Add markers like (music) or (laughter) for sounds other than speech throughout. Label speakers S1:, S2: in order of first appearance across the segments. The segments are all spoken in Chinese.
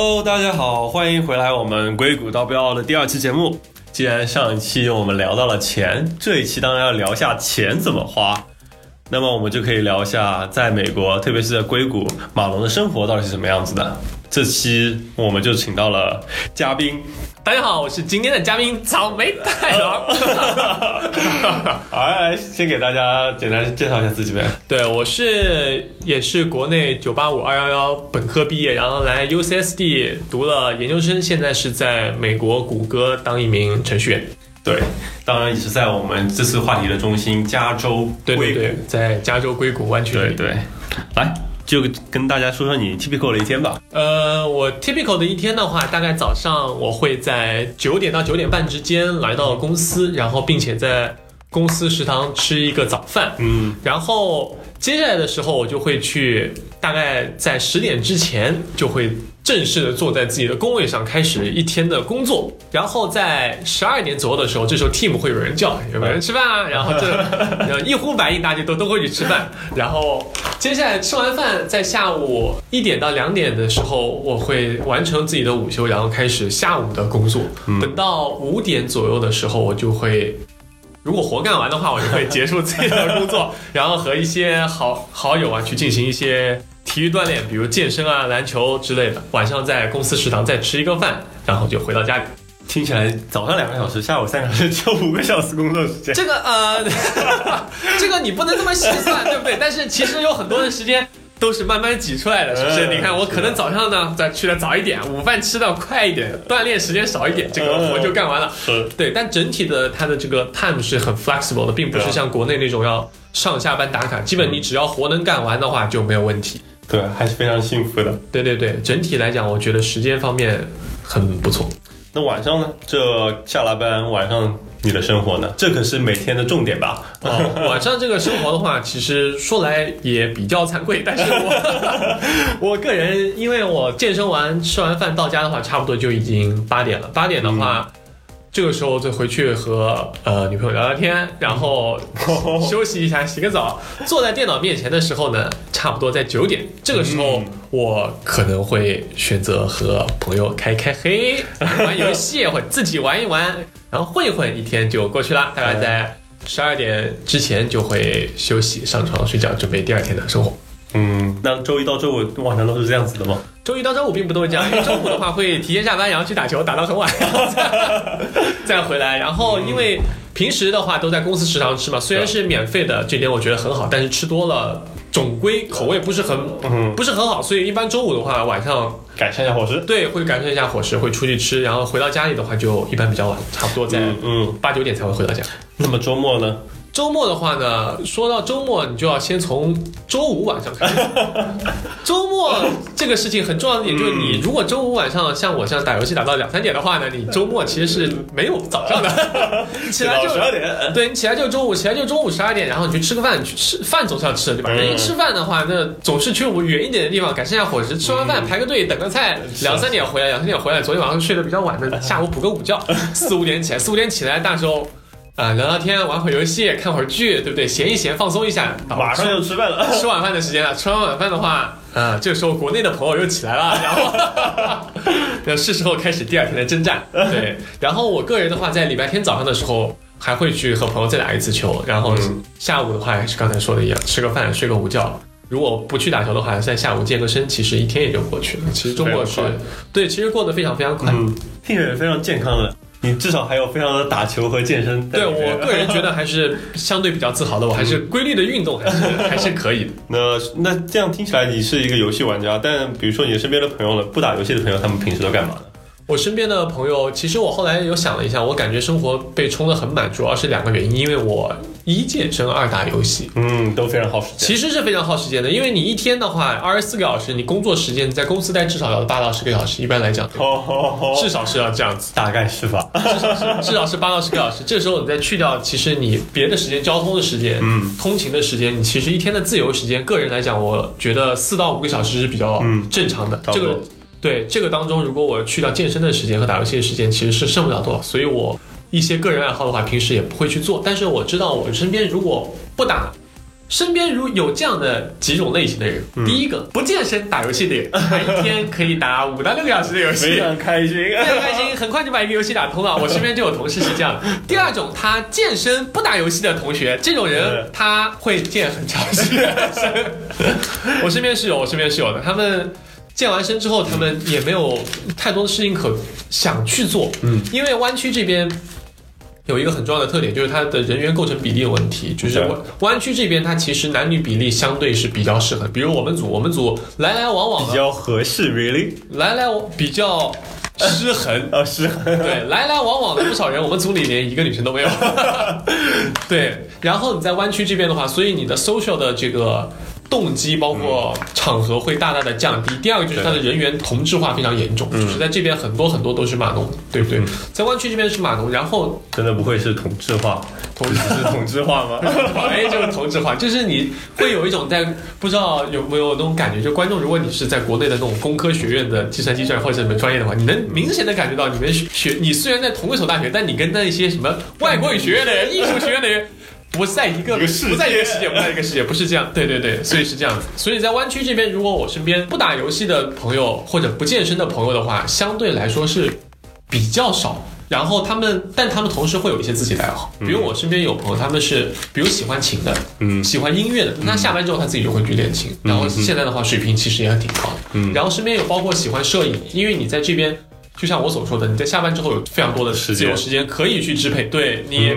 S1: Hello，大家好，欢迎回来我们硅谷到标的第二期节目。既然上一期我们聊到了钱，这一期当然要聊一下钱怎么花。那么我们就可以聊一下在美国，特别是在硅谷，马龙的生活到底是什么样子的。这期我们就请到了嘉宾，
S2: 大家好，我是今天的嘉宾草莓太郎。(laughs)
S1: 来，先给大家简单介绍一下自己呗。
S2: 对，我是也是国内九八五二幺幺本科毕业，然后来 UCSD 读了研究生，现在是在美国谷歌当一名程序员。
S1: 对，当然也是在我们这次话题的中心——加州
S2: 对对。对，在加州硅谷湾区。
S1: 对对，来就跟大家说说你 typical 的一天吧。
S2: 呃，我 typical 的一天的话，大概早上我会在九点到九点半之间来到公司，然后并且在公司食堂吃一个早饭。
S1: 嗯，
S2: 然后接下来的时候，我就会去，大概在十点之前就会正式的坐在自己的工位上，开始一天的工作。然后在十二点左右的时候，这时候 team 会有人叫，有没有人吃饭啊？(laughs) 然后这呃一呼百应，大家都都会去吃饭。然后接下来吃完饭，在下午一点到两点的时候，我会完成自己的午休，然后开始下午的工作。等到五点左右的时候，我就会如果活干完的话，我就会结束自己的工作，(laughs) 然后和一些好好友啊去进行一些体育锻炼，比如健身啊、篮球之类的。晚上在公司食堂再吃一个饭，然后就回到家里。
S1: 听起来早上两个小时，下午三个小时，就五个小时工作时间。
S2: 这个呃，(laughs) 这个你不能这么细算，对不对？但是其实有很多的时间。都是慢慢挤出来的，是不是？
S1: 嗯
S2: 你看，我可能早上呢，再去的早一点，午饭吃的快一点，锻炼时间少一点，这个活就干完了。
S1: 是
S2: 对，但整体的它的这个 time 是很 flexible 的，并不是像国内那种要上下班打卡，基本你只要活能干完的话就没有问题。
S1: 对，还是非常幸福的。
S2: 对对对，整体来讲，我觉得时间方面很不错。
S1: 那晚上呢？这下了班，晚上你的生活呢？这可是每天的重点吧？
S2: 哦，晚上这个生活的话，其实说来也比较惭愧，但是我 (laughs) 我个人，因为我健身完吃完饭到家的话，差不多就已经八点了。八点的话。这个时候就回去和呃女朋友聊聊天，然后 (laughs) 休息一下，洗个澡，坐在电脑面前的时候呢，差不多在九点。这个时候我可能会选择和朋友开开黑，玩玩游戏或者自己玩一玩，然后混一混，一天就过去了。大概在十二点之前就会休息，上床睡觉，准备第二天的生活。
S1: 嗯，那周一到周五晚上都是这样子的吗？
S2: 周一到周五并不都是这样，因为周五的话会提前下班，然后去打球，打到很晚，然后再再回来。然后因为平时的话都在公司食堂吃嘛，虽然是免费的，这点我觉得很好，但是吃多了总归口味不是很
S1: 嗯，
S2: 不是很好，所以一般周五的话晚上
S1: 改善一下伙食。
S2: 对会改善一下伙食，会出去吃，然后回到家里的话就一般比较晚，差不多在
S1: 嗯嗯，
S2: 八九点才会回到家。
S1: 那么周末呢？
S2: 周末的话呢，说到周末，你就要先从周五晚上开始。(laughs) 周末这个事情很重要的点就是，你如果周五晚上像我这样打游戏打到两三点的话呢，你周末其实是没有早上的，(laughs) 起来就
S1: 十二点。
S2: 对你起来就中午，起来就中午十二点，然后你去吃个饭，你去吃饭总是要吃的，对吧？
S1: 嗯
S2: 人一吃饭的话，那总是去我远一点的地方改善一下伙食，吃完饭排个队等个菜，两三点回来，两三点回来。昨天晚上睡得比较晚的，下午补个午觉，四五点起来，四五点起来，大时候。啊、聊聊天，玩会儿游戏，看会儿剧，对不对？闲一闲，放松一下。
S1: 马上就吃饭了。
S2: 吃晚饭的时间了。吃完晚饭的话，啊、这个时候国内的朋友又起来了，然后，(laughs) 那是时候开始第二天的征战。对，然后我个人的话，在礼拜天早上的时候，还会去和朋友再打一次球，然后
S1: 嗯
S2: 下午的话，还是刚才说的一样，吃个饭，睡个午觉。如果不去打球的话，在下午健个身，其实一天也就过去了。其实周末是对，其实过得非常非常快。
S1: 嗯，听起来非常健康的。你至少还有非常的打球和健身。
S2: 对我个人觉得还是相对比较自豪的，我还是规律的运动还是还是可以的。(laughs)
S1: 那那这样听起来你是一个游戏玩家，但比如说你身边的朋友呢，不打游戏的朋友，他们平时都干嘛呢？
S2: 我身边的朋友，其实我后来有想了一下，我感觉生活被充得很满，主要是两个原因，因为我一健身，二打游戏。
S1: 嗯，都非常耗时间。
S2: 其实是非常耗时间的，因为你一天的话，二十四个小时，你工作时间在公司待至少要八到十个小时，一般来讲，
S1: 哦哦哦，
S2: 至少是要这样子，
S1: 大概是吧。
S2: 至少是至少是八到十个小时。这时候你再去掉，其实你别的时间，交通的时间，
S1: 嗯，
S2: 通勤的时间，你其实一天的自由时间，个人来讲，我觉得四到五个小时是比较
S1: 嗯
S2: 正常的。这个对这个当中，如果我去掉健身的时间和打游戏的时间，其实是剩不了多少，所以我一些个人爱好的话，平时也不会去做。但是我知道我身边如果不打身边如有这样的几种类型的人，第一个不健身打游戏的人，他一天可以打五到六个小时的游戏，
S1: 非常开心，
S2: 非常开心，很快就把一个游戏打通了。我身边就有同事是这样。(laughs) 第二种，他健身不打游戏的同学，这种人他会健很长时间。(laughs) (laughs) 我身边是有，我身边是有的。他们健完身之后，他们也没有太多的事情可想去做。
S1: 嗯，
S2: 因为湾区这边。有一个很重要的特点，就是它的人员构成比例有问题。就是湾湾区这边，它其实男女比例相对是比较适合。比如我们组，我们组来来往往
S1: 比较合适，really，
S2: 来来比较失衡
S1: 啊，(laughs) 失衡。
S2: 对，来来往往的不少人，我们组里连一个女生都没有。(laughs) 对，然后你在湾区这边的话，所以你的 social 的这个。动机包括场合会大大的降低。第二个就是它的人员同质化非常严重，就是在这边很多很多都是码农，对不对？在湾区这边是码农，然后
S1: 真的不会是同质化，
S2: 同质
S1: 是同质化吗？(laughs)
S2: 哎，就是同质化，就是你会有一种在不知道有没有那种感觉，就观众，如果你是在国内的那种工科学院的计算机专业或者什么专业的话，你能明显的感觉到你们学，你虽然在同一所大学，但你跟那些什么外国语学院的人、艺术学院的人。不在一个，不在一个世界，不在一个世界，不是这样。对对对，所以是这样子。所以在湾区这边，如果我身边不打游戏的朋友或者不健身的朋友的话，相对来说是比较少。然后他们，但他们同时会有一些自己的爱好。比如我身边有朋友，他们是比如喜欢琴的，嗯，喜欢音乐的。那下班之后他自己就会去练琴。然后现在的话，水平其实也很挺高的。嗯。然后身边有包括喜欢摄影，因为你在这边。就像我所说的，你在下班之后有非常多的自由时间可以去支配。对你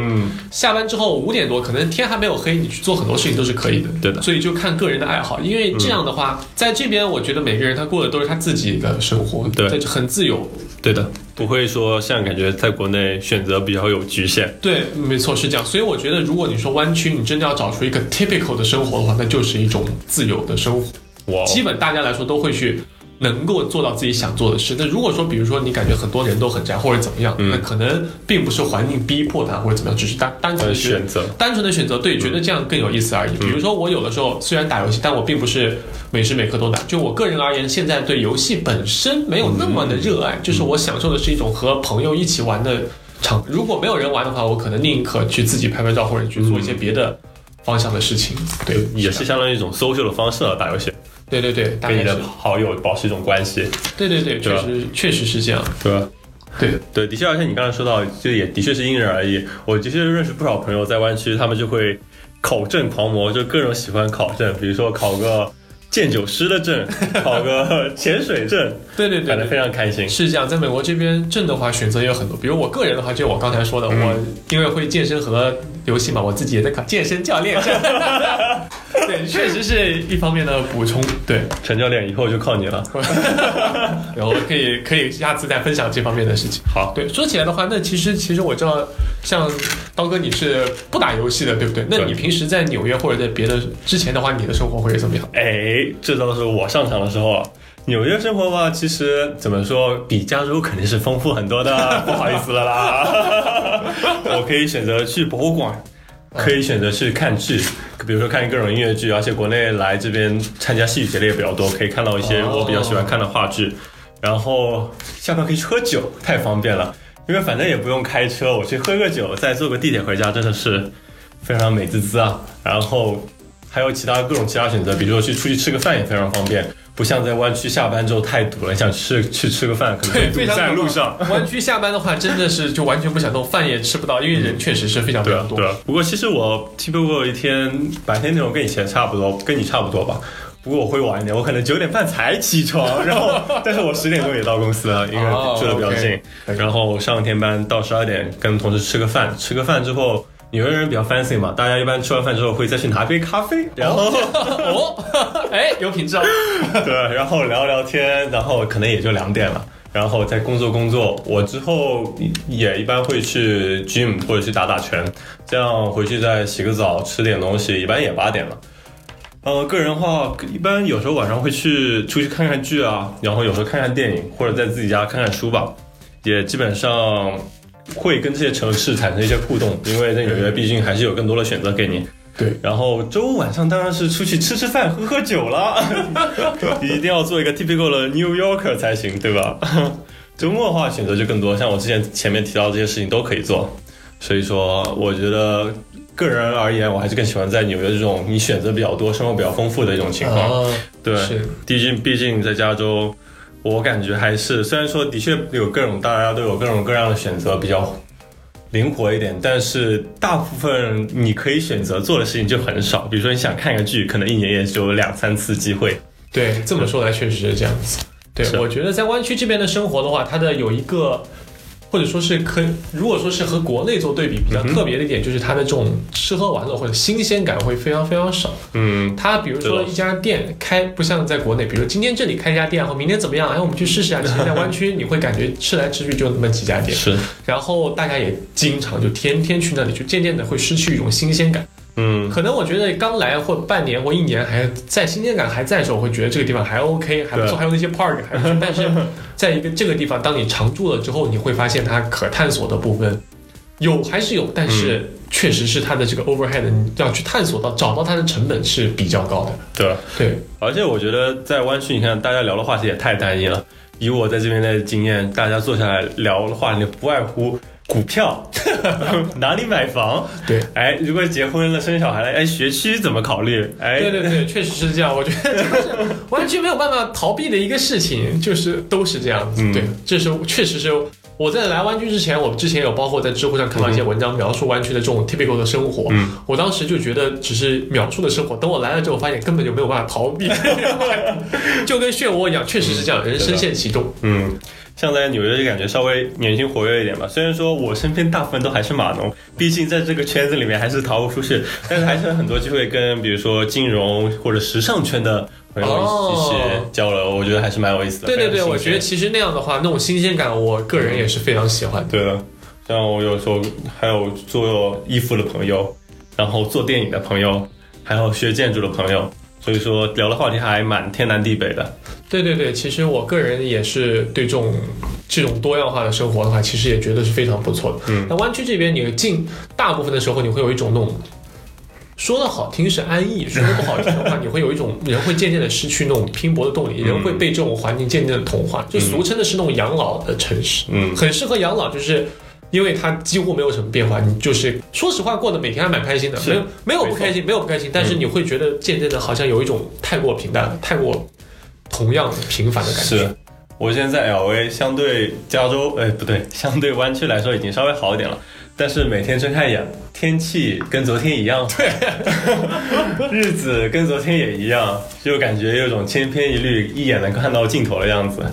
S2: 下班之后五点多，可能天还没有黑，你去做很多事情都是可以的。
S1: 对的，
S2: 所以就看个人的爱好。因为这样的话，在这边我觉得每个人他过的都是他自己的生活，
S1: 对，
S2: 很自由。
S1: 对的，不会说像感觉在国内选择比较有局限。
S2: 对，没错是这样。所以我觉得，如果你说湾区，你真的要找出一个 typical 的生活的话，那就是一种自由的生活。
S1: 哇，
S2: 基本大家来说都会去。能够做到自己想做的事。那如果说，比如说你感觉很多人都很宅或者怎么样，那可能并不是环境逼迫他或者怎么样，只是单单纯的
S1: 选择，
S2: 单纯的选择，对，觉得这样更有意思而已。比如说我有的时候虽然打游戏，但我并不是每时每刻都打。就我个人而言，现在对游戏本身没有那么的热爱，就是我享受的是一种和朋友一起玩的场。如果没有人玩的话，我可能宁可去自己拍拍照或者去做一些别的方向的事情。对，
S1: 也是相当于一种 social 的方式了，打游戏。
S2: 对对对，
S1: 跟你的好友保持一种关系。
S2: 对对对，确实确实是这样，
S1: 对吧？
S2: 对
S1: 对，的确，而且你刚才说到，就也的确是因人而异。我的确认识不少朋友在湾区，他们就会考证狂魔，就各种喜欢考证，比如说考个。鉴酒师的证，(laughs) 考个潜水证，
S2: 对对对，
S1: 感觉非常开心。
S2: 是这样，在美国这边证的话，选择也有很多。比如我个人的话，就我刚才说的，我因为会健身和游戏嘛，我自己也在考健身教练证。(laughs) (laughs) 对，确实是一方面的补充。对，
S1: 陈教练以后就靠你了。(laughs)
S2: 然后可以可以下次再分享这方面的事情。
S1: 好，
S2: 对，说起来的话，那其实其实我知道，像刀哥你是不打游戏的，对不对？那你平时在纽约或者在别的之前的话，你的生活会怎么样？
S1: 哎，这都是我上场的时候，纽约生活吧，其实怎么说，比加州肯定是丰富很多的。(laughs) 不好意思了啦，我可以选择去博物馆。可以选择去看剧，比如说看各种音乐剧，而且国内来这边参加戏剧节的也比较多，可以看到一些我比较喜欢看的话剧。然后下班可以去喝酒，太方便了，因为反正也不用开车，我去喝个酒，再坐个地铁回家，真的是非常美滋滋啊。然后还有其他各种其他选择，比如说去出去吃个饭也非常方便。不像在湾区下班之后太堵了，想吃 (laughs) 去吃个饭，可能堵在路上。(laughs)
S2: 湾区下班的话，真的是就完全不想动，饭也吃不到，因为人确实是非常非常多。
S1: 对，不过其实我听说过一天白天内容跟以前差不多，跟你差不多吧。不过我会晚一点，我可能九点半才起床，然后 (laughs) 但是我十点钟也到公司了，因为住的比较近。然后上一天班到十二点跟同事吃个饭，吃个饭之后。纽约人比较 fancy 嘛，大家一般吃完饭之后会再去拿杯咖啡，然后
S2: 哦，(laughs) 哎，有品质啊，(laughs)
S1: 对，然后聊聊天，然后可能也就两点了，然后再工作工作。我之后也一般会去 gym 或者去打打拳，这样回去再洗个澡，吃点东西，一般也八点了。呃，个人话，一般有时候晚上会去出去看看剧啊，然后有时候看看电影，或者在自己家看看书吧，也基本上。会跟这些城市产生一些互动，因为在纽约毕竟还是有更多的选择给你。
S2: 对，
S1: 然后周五晚上当然是出去吃吃饭、喝喝酒了，(laughs) 一定要做一个 typical 的 New Yorker 才行，对吧？周末的话选择就更多，像我之前前面提到这些事情都可以做。所以说，我觉得个人而言，我还是更喜欢在纽约这种你选择比较多、生活比较丰富的一种情况。
S2: 啊，
S1: 对，毕竟毕竟在加州，我感觉还是虽然说的确有各种大家都有各种各样的选择，比较灵活一点，但是大部分你可以选择做的事情就很少。比如说你想看个剧，可能一年也只有两三次机会。
S2: 对，这么说来确实是这样子。对，我觉得在湾区这边的生活的话，它的有一个，或者说是可，如果说是和国内做对比，比较特别的一点就是它的这种吃喝玩乐或者新鲜感会非常非常少。
S1: 嗯，
S2: 它比如说一家店开，不像在国内，比如今天这里开一家店，然后明天怎么样？哎，我们去试试啊。其实，在湾区你会感觉吃来吃去就那么几家店，
S1: 是，
S2: 然后大家也经常就天天去那里，就渐渐的会失去一种新鲜感。
S1: 嗯，
S2: 可能我觉得刚来或半年或一年还在新鲜感还在的时候，我会觉得这个地方还 OK 还不错，还有那些 park 还不错。(laughs) 但是在一个这个地方，当你常住了之后，你会发现它可探索的部分有还是有，但是确实是它的这个 overhead，你要去探索到找到它的成本是比较高的。
S1: 对。
S2: 对，
S1: 而且我觉得在湾区，你看大家聊的话题也太单一了。以我在这边的经验，大家坐下来聊的话你不外乎股票，(laughs) 哪里买房，
S2: 对，
S1: 哎，如果结婚了生小孩了，哎，学区怎么考虑？哎，
S2: 对对对，确实是这样。我觉得 (laughs) 这是完全没有办法逃避的一个事情，就是都是这样子。
S1: 嗯
S2: 对，这是确实是我在来湾区之前，我之前有包括在知乎上看到一些文章描述湾区的这种 typical 的生活，
S1: 嗯
S2: 我当时就觉得只是描述的生活。等我来了之后，发现根本就没有办法逃避，(laughs) 就跟漩涡一样，确实是这样，人深陷其中。
S1: 嗯，像在纽约就感觉稍微年轻活跃一点吧。虽然说我身边大部分都还是码农，毕竟在这个圈子里面还是逃不出去，但是还是有很多机会跟比如说金融或者时尚圈的朋友一起
S2: 哦
S1: 交流，我觉得还是蛮有意思的。
S2: 对对对，我觉得其实那样的话，那种新鲜感，我个人也是非常喜欢的。
S1: 对的，像我有时候还有做衣服的朋友，然后做电影的朋友，还有学建筑的朋友，所以说聊的话题还蛮天南地北的。
S2: 对对对，其实我个人也是对这种这种多样化的生活的话，其实也觉得是非常不错的。
S1: 嗯。
S2: 那湾区这边，你进大部分的时候，你会有一种那种。说的好听是安逸，说的不好听的话，你会有一种人会渐渐的失去那种拼搏的动力，人会被这种环境渐渐的同化，就俗称的是那种养老的城市，
S1: 嗯。
S2: 很适合养老，就是因为它几乎没有什么变化，你就是说实话过得每天还蛮开心的，没有没有不开心，没有不开心，但是你会觉得渐渐的好像有一种太过平淡了，太过同样平凡的感觉。
S1: 是我现在在 L A，相对加州，哎，不对，相对湾区来说已经稍微好一点了。但是每天睁开眼，天气跟昨天一样，对，(laughs) 日子跟昨天也一样，就感觉有种千篇一律，一眼能看到尽头的样子。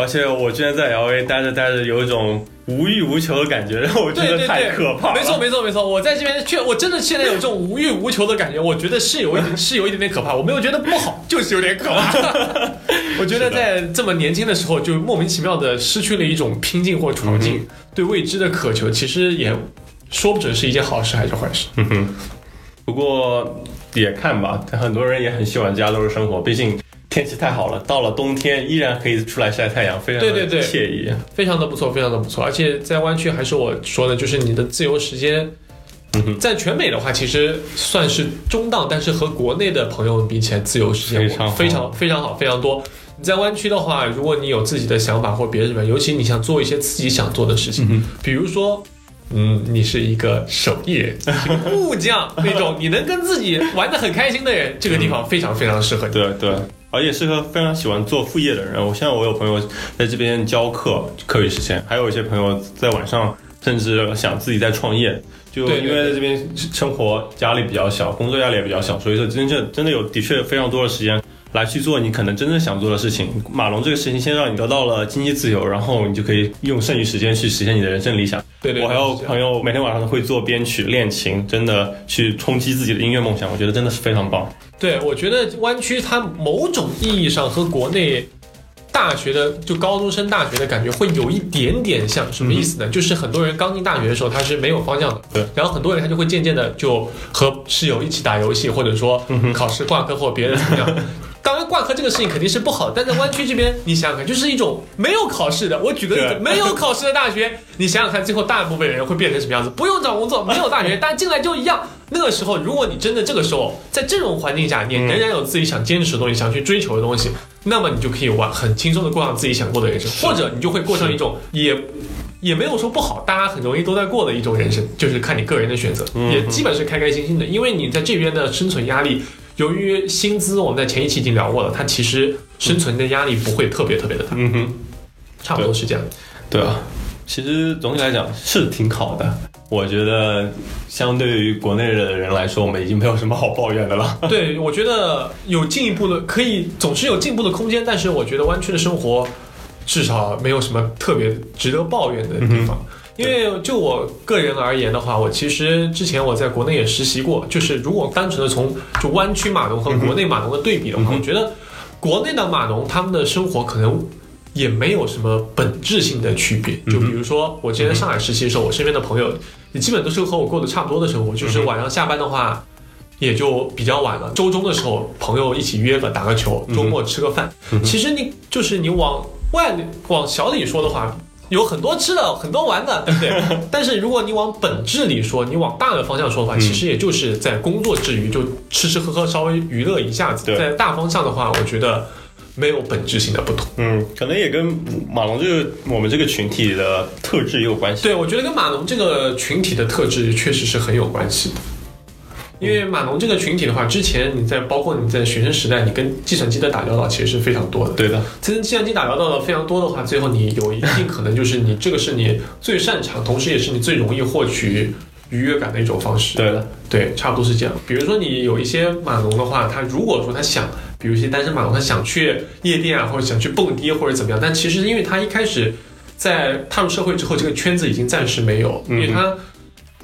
S1: 而且我居然在 L A 待着待着，有一种无欲无求的感觉，让我觉得太可怕了。
S2: 没错没错没错，我在这边确我真的现在有这种无欲无求的感觉，我觉得是有一点 (laughs) 是有一点点可怕，我没有觉得不好，就是有点可怕。(laughs) 我觉得在这么年轻的时候，就莫名其妙的失去了一种拼劲或闯劲，对未知的渴求，其实也说不准是一件好事还是坏事。
S1: 嗯哼，不过也看吧，很多人也很喜欢加州的生活，毕竟天气太好了，到了冬天依然可以出来晒太阳，非常的
S2: 对对对
S1: 惬意。
S2: 非常的不错，非常的不错。而且在湾区，还是我说的，就是你的自由时间
S1: 嗯，
S2: 在全美的话，其实算是中档，但是和国内的朋友们比起来，自由时间
S1: 非常
S2: 非常非常好，非常多。你在湾区的话，如果你有自己的想法或别的什么，尤其你想做一些自己想做的事情，
S1: 嗯
S2: 比如说。嗯，你是一个手艺人，木匠那种，你能跟自己玩的很开心的人，这个地方非常非常适合你。
S1: 对对，而且是个非常喜欢做副业的人。我现在我有朋友在这边教课，课余时间，还有一些朋友在晚上甚至想自己在创业。就因为在这边生活压力比较小，工作压力也比较小，所以说真正真的有的确非常多的时间来去做你可能真正想做的事情。马龙这个事情先让你得到了经济自由，然后你就可以用剩余时间去实现你的人生理想。
S2: 对
S1: 我还有朋友每天晚上会做编曲、练琴，真的去冲击自己的音乐梦想，我觉得真的是非常棒。
S2: 对，我觉得湾区它某种意义上和国内大学的就高中生大学的感觉会有一点点像，什么意思呢？就是很多人刚进大学的时候他是没有方向的，
S1: 对，
S2: 然后很多人他就会渐渐的就和室友一起打游戏，或者说考试挂科或别的怎么样。当然，挂科这个事情肯定是不好的，但在湾区这边，你想想看，就是一种没有考试的。我举个例子，没有考试的大学，你想想看，最后大部分人会变成什么样子？不用找工作，没有大学，但进来就一样。那个时候，如果你真的这个时候在这种环境下，你仍然有自己想坚持的东西，想去追求的东西，那么你就可以玩很轻松的过上自己想过的人生，或者你就会过上一种也也没有说不好，大家很容易都在过的一种人生，就是看你个人的选择，
S1: 嗯
S2: 也基本是开开心心的。因为你在这边的生存压力，由于薪资，我们在前一期已经聊过了，它其实生存的压力不会特别特别的大，
S1: 嗯哼，
S2: 差不多是这样。
S1: 对啊，其实总体来讲是挺好的。我觉得相对于国内的人来说，我们已经没有什么好抱怨的了。(laughs) (laughs)
S2: 对，我觉得有进一步的，可以总是有进步的空间，但是我觉得湾区的生活至少没有什么特别值得抱怨的地方。因为就我个人而言的话，我其实之前我在国内也实习过，就是如果单纯的从就湾区码农和国内码农的对比的话，我觉得国内的码农他们的生活可能也没有什么本质性的区别。就比如说我之前在上海实习的时候，我身边的朋友也基本都是和我过得差不多的生活，就是晚上下班的话。也就比较晚了。周中的时候，朋友一起约个打个球，周末吃个饭。其实你就是你往外往小里说的话，有很多吃的，很多玩的，对不对？(laughs) 但是如果你往本质里说，你往大的方向说的话，其实也就是在工作之余就吃吃喝喝，稍微娱乐一下子。
S1: 对
S2: 在大方向的话，我觉得没有本质性的不同。
S1: 嗯，可能也跟马龙这个我们这个群体的特质也有关系。
S2: 对，我觉得跟马龙这个群体的特质确实是很有关系的。因为码农这个群体的话，之前你在包括你在学生时代，你跟计算机的打交道其实是非常多的。
S1: 对的，
S2: 跟计算机打交道的非常多的话，最后你有一定可能就是你这个是你最擅长，同时也是你最容易获取愉悦感的一种方式。
S1: 对的，
S2: 对，差不多是这样。比如说你有一些码农的话，他如果说他想，比如一些单身码农，他想去夜店啊，或者想去蹦迪或者怎么样，但其实因为他一开始在踏入社会之后，这个圈子已经暂时没有，因为他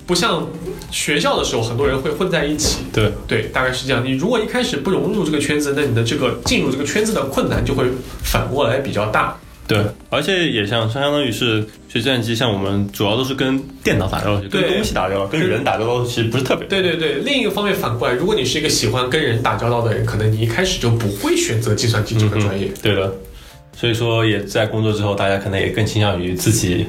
S2: 不像学校的时候，很多人会混在一起。
S1: 对，
S2: 对，大概是这样。你如果一开始不融入这个圈子，那你的这个进入这个圈子的困难就会反过来比较大。
S1: 对，而且也像相当于是学计算机，像我们主要都是跟电脑打交道，跟东西打交道，跟人打交道其实不是特别。
S2: 对对对，另一个方面反过来，如果你是一个喜欢跟人打交道的人，可能你一开始就不会选择计算机这个专业。
S1: 对的，所以说也在工作之后，大家可能也更倾向于自己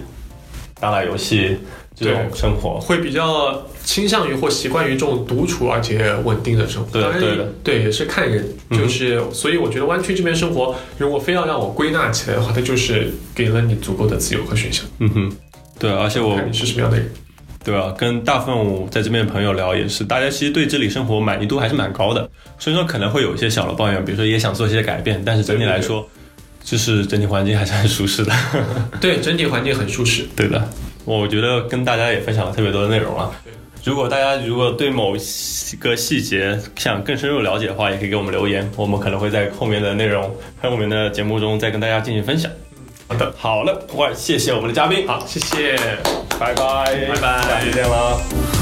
S1: 打打游戏这种生活。
S2: 会比较倾向于或习惯于这种独处而且稳定的生活。
S1: 对对的，
S2: 对也是看人，
S1: 嗯
S2: 就是、所以我觉得湾区这边生活，如果非要让我归纳起来的话，它就是给了你足够的自由和选项，
S1: 嗯哼，对，而且我
S2: 看你是什么样的人。
S1: 对吧？跟大部分我在这边的朋友聊也是，大家其实对这里生活满意度还是蛮高的，所以说可能会有一些小的抱怨，比如说也想做一些改变，但是整体来说，就是整体环境还是很舒适的。
S2: 对，整体环境很舒适。
S1: 对的，我觉得跟大家也分享了特别多的内容了。如果大家如果对某个细节想更深入了解的话，也可以给我们留言，我们可能会在后面的内容、后面的节目中再跟大家进行分享。
S2: 好的，
S1: 好了，哇谢谢我们的嘉宾，
S2: 好，谢谢。
S1: 拜拜，
S2: 拜拜
S1: 下期见了。